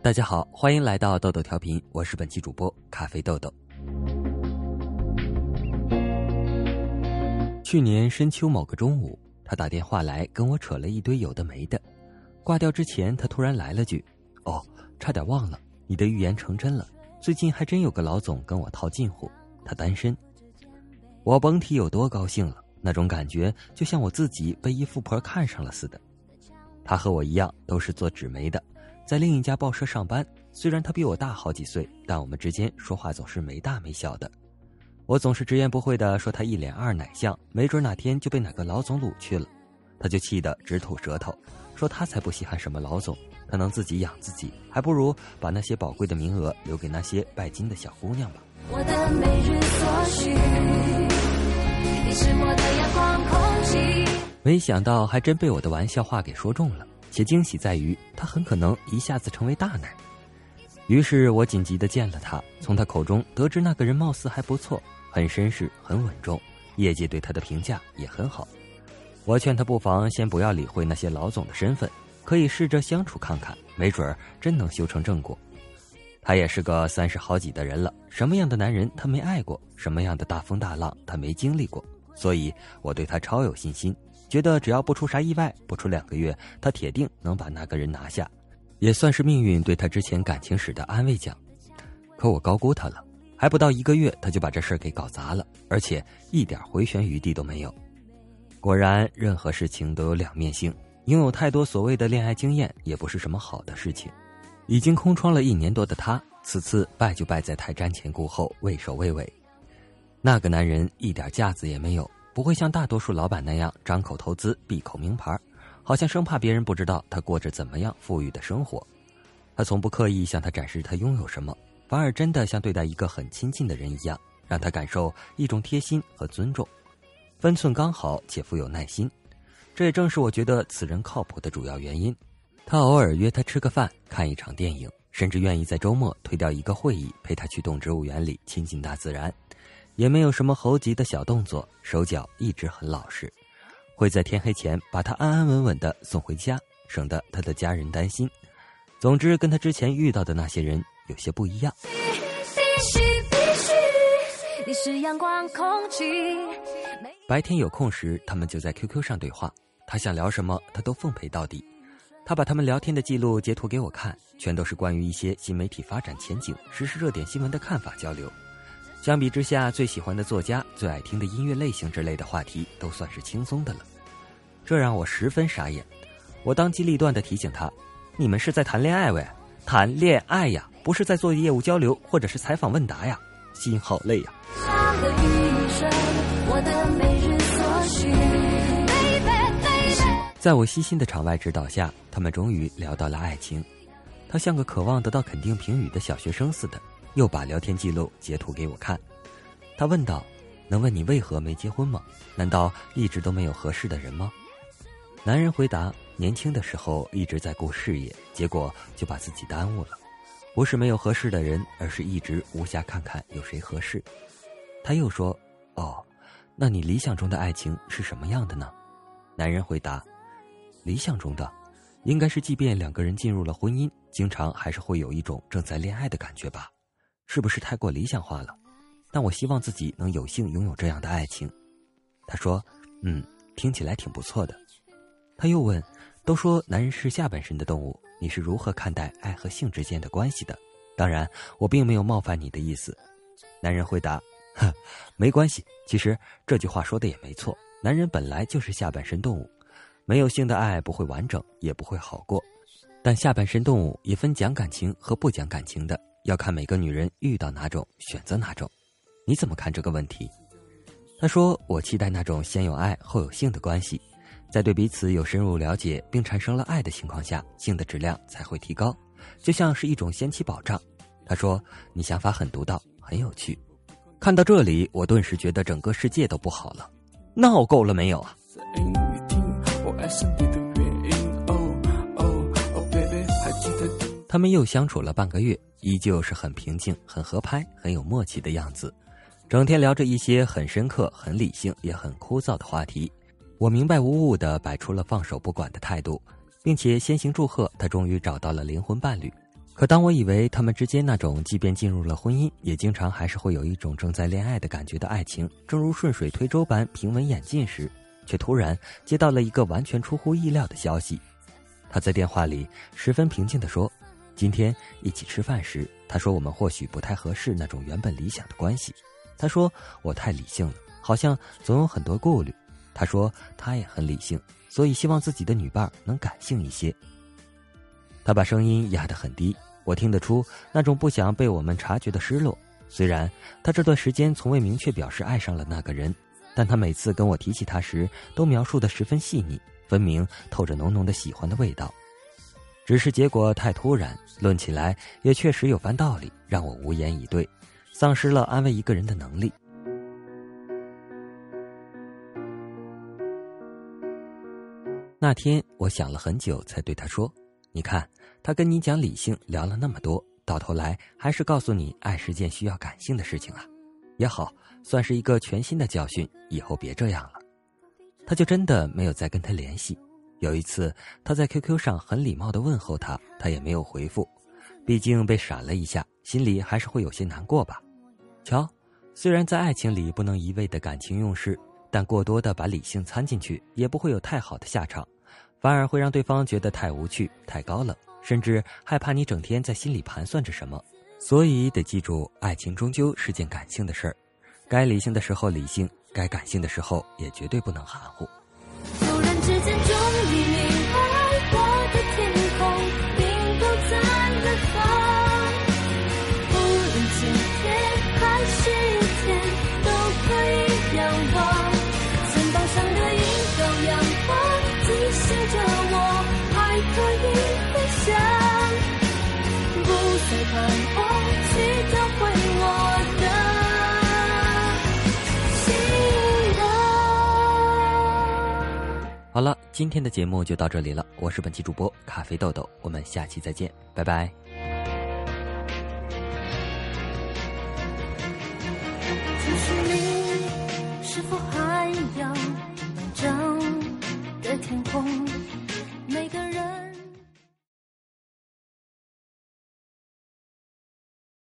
大家好，欢迎来到豆豆调频，我是本期主播咖啡豆豆。去年深秋某个中午，他打电话来跟我扯了一堆有的没的。挂掉之前，他突然来了句：“哦，差点忘了，你的预言成真了。最近还真有个老总跟我套近乎，他单身。”我甭提有多高兴了，那种感觉就像我自己被一富婆看上了似的。他和我一样，都是做纸媒的。在另一家报社上班，虽然他比我大好几岁，但我们之间说话总是没大没小的。我总是直言不讳的说他一脸二奶相，没准哪天就被哪个老总掳去了，他就气得直吐舌头，说他才不稀罕什么老总，他能自己养自己，还不如把那些宝贵的名额留给那些拜金的小姑娘吧。我的每日所需，你是我的阳光空气。没想到还真被我的玩笑话给说中了。且惊喜在于，他很可能一下子成为大奶。于是我紧急的见了他，从他口中得知那个人貌似还不错，很绅士，很稳重，业界对他的评价也很好。我劝他不妨先不要理会那些老总的身份，可以试着相处看看，没准儿真能修成正果。他也是个三十好几的人了，什么样的男人他没爱过，什么样的大风大浪他没经历过，所以我对他超有信心。觉得只要不出啥意外，不出两个月，他铁定能把那个人拿下，也算是命运对他之前感情史的安慰奖。可我高估他了，还不到一个月，他就把这事儿给搞砸了，而且一点回旋余地都没有。果然，任何事情都有两面性，拥有太多所谓的恋爱经验也不是什么好的事情。已经空窗了一年多的他，此次败就败在太瞻前顾后、畏首畏尾。那个男人一点架子也没有。不会像大多数老板那样张口投资、闭口名牌，好像生怕别人不知道他过着怎么样富裕的生活。他从不刻意向他展示他拥有什么，反而真的像对待一个很亲近的人一样，让他感受一种贴心和尊重，分寸刚好且富有耐心。这也正是我觉得此人靠谱的主要原因。他偶尔约他吃个饭、看一场电影，甚至愿意在周末推掉一个会议陪他去动植物园里亲近大自然。也没有什么猴急的小动作，手脚一直很老实，会在天黑前把他安安稳稳的送回家，省得他的家人担心。总之，跟他之前遇到的那些人有些不一样。白天有空时，他们就在 QQ 上对话，他想聊什么，他都奉陪到底。他把他们聊天的记录截图给我看，全都是关于一些新媒体发展前景、时事热点新闻的看法交流。相比之下，最喜欢的作家、最爱听的音乐类型之类的话题，都算是轻松的了。这让我十分傻眼。我当机立断的提醒他：“你们是在谈恋爱喂？谈恋爱呀，不是在做业务交流或者是采访问答呀，心好累呀。”在我细心的场外指导下，他们终于聊到了爱情。他像个渴望得到肯定评语的小学生似的。又把聊天记录截图给我看，他问道：“能问你为何没结婚吗？难道一直都没有合适的人吗？”男人回答：“年轻的时候一直在顾事业，结果就把自己耽误了。不是没有合适的人，而是一直无暇看看有谁合适。”他又说：“哦，那你理想中的爱情是什么样的呢？”男人回答：“理想中的，应该是即便两个人进入了婚姻，经常还是会有一种正在恋爱的感觉吧。”是不是太过理想化了？但我希望自己能有幸拥有这样的爱情。他说：“嗯，听起来挺不错的。”他又问：“都说男人是下半身的动物，你是如何看待爱和性之间的关系的？”当然，我并没有冒犯你的意思。男人回答：“呵，没关系。其实这句话说的也没错。男人本来就是下半身动物，没有性的爱不会完整，也不会好过。但下半身动物也分讲感情和不讲感情的。”要看每个女人遇到哪种选择哪种，你怎么看这个问题？他说：“我期待那种先有爱后有性的关系，在对彼此有深入了解并产生了爱的情况下，性的质量才会提高，就像是一种先期保障。”他说：“你想法很独到，很有趣。”看到这里，我顿时觉得整个世界都不好了，闹够了没有啊？他们又相处了半个月，依旧是很平静、很合拍、很有默契的样子，整天聊着一些很深刻、很理性也很枯燥的话题。我明白无误的摆出了放手不管的态度，并且先行祝贺他终于找到了灵魂伴侣。可当我以为他们之间那种即便进入了婚姻，也经常还是会有一种正在恋爱的感觉的爱情，正如顺水推舟般平稳演进时，却突然接到了一个完全出乎意料的消息。他在电话里十分平静地说：“今天一起吃饭时，他说我们或许不太合适那种原本理想的关系。他说我太理性了，好像总有很多顾虑。他说他也很理性，所以希望自己的女伴能感性一些。”他把声音压得很低。我听得出那种不想被我们察觉的失落。虽然他这段时间从未明确表示爱上了那个人，但他每次跟我提起他时，都描述的十分细腻，分明透着浓浓的喜欢的味道。只是结果太突然，论起来也确实有番道理，让我无言以对，丧失了安慰一个人的能力。那天，我想了很久，才对他说：“你看。”他跟你讲理性，聊了那么多，到头来还是告诉你爱是件需要感性的事情啊。也好，算是一个全新的教训，以后别这样了。他就真的没有再跟他联系。有一次，他在 QQ 上很礼貌的问候他，他也没有回复。毕竟被闪了一下，心里还是会有些难过吧。瞧，虽然在爱情里不能一味的感情用事，但过多的把理性掺进去，也不会有太好的下场，反而会让对方觉得太无趣、太高冷。甚至害怕你整天在心里盘算着什么，所以得记住，爱情终究是件感性的事儿，该理性的时候理性，该感性的时候也绝对不能含糊。突然之间，终好了今天的节目就到这里了我是本期主播咖啡豆豆我们下期再见拜拜。其实你是否还要完整的天空？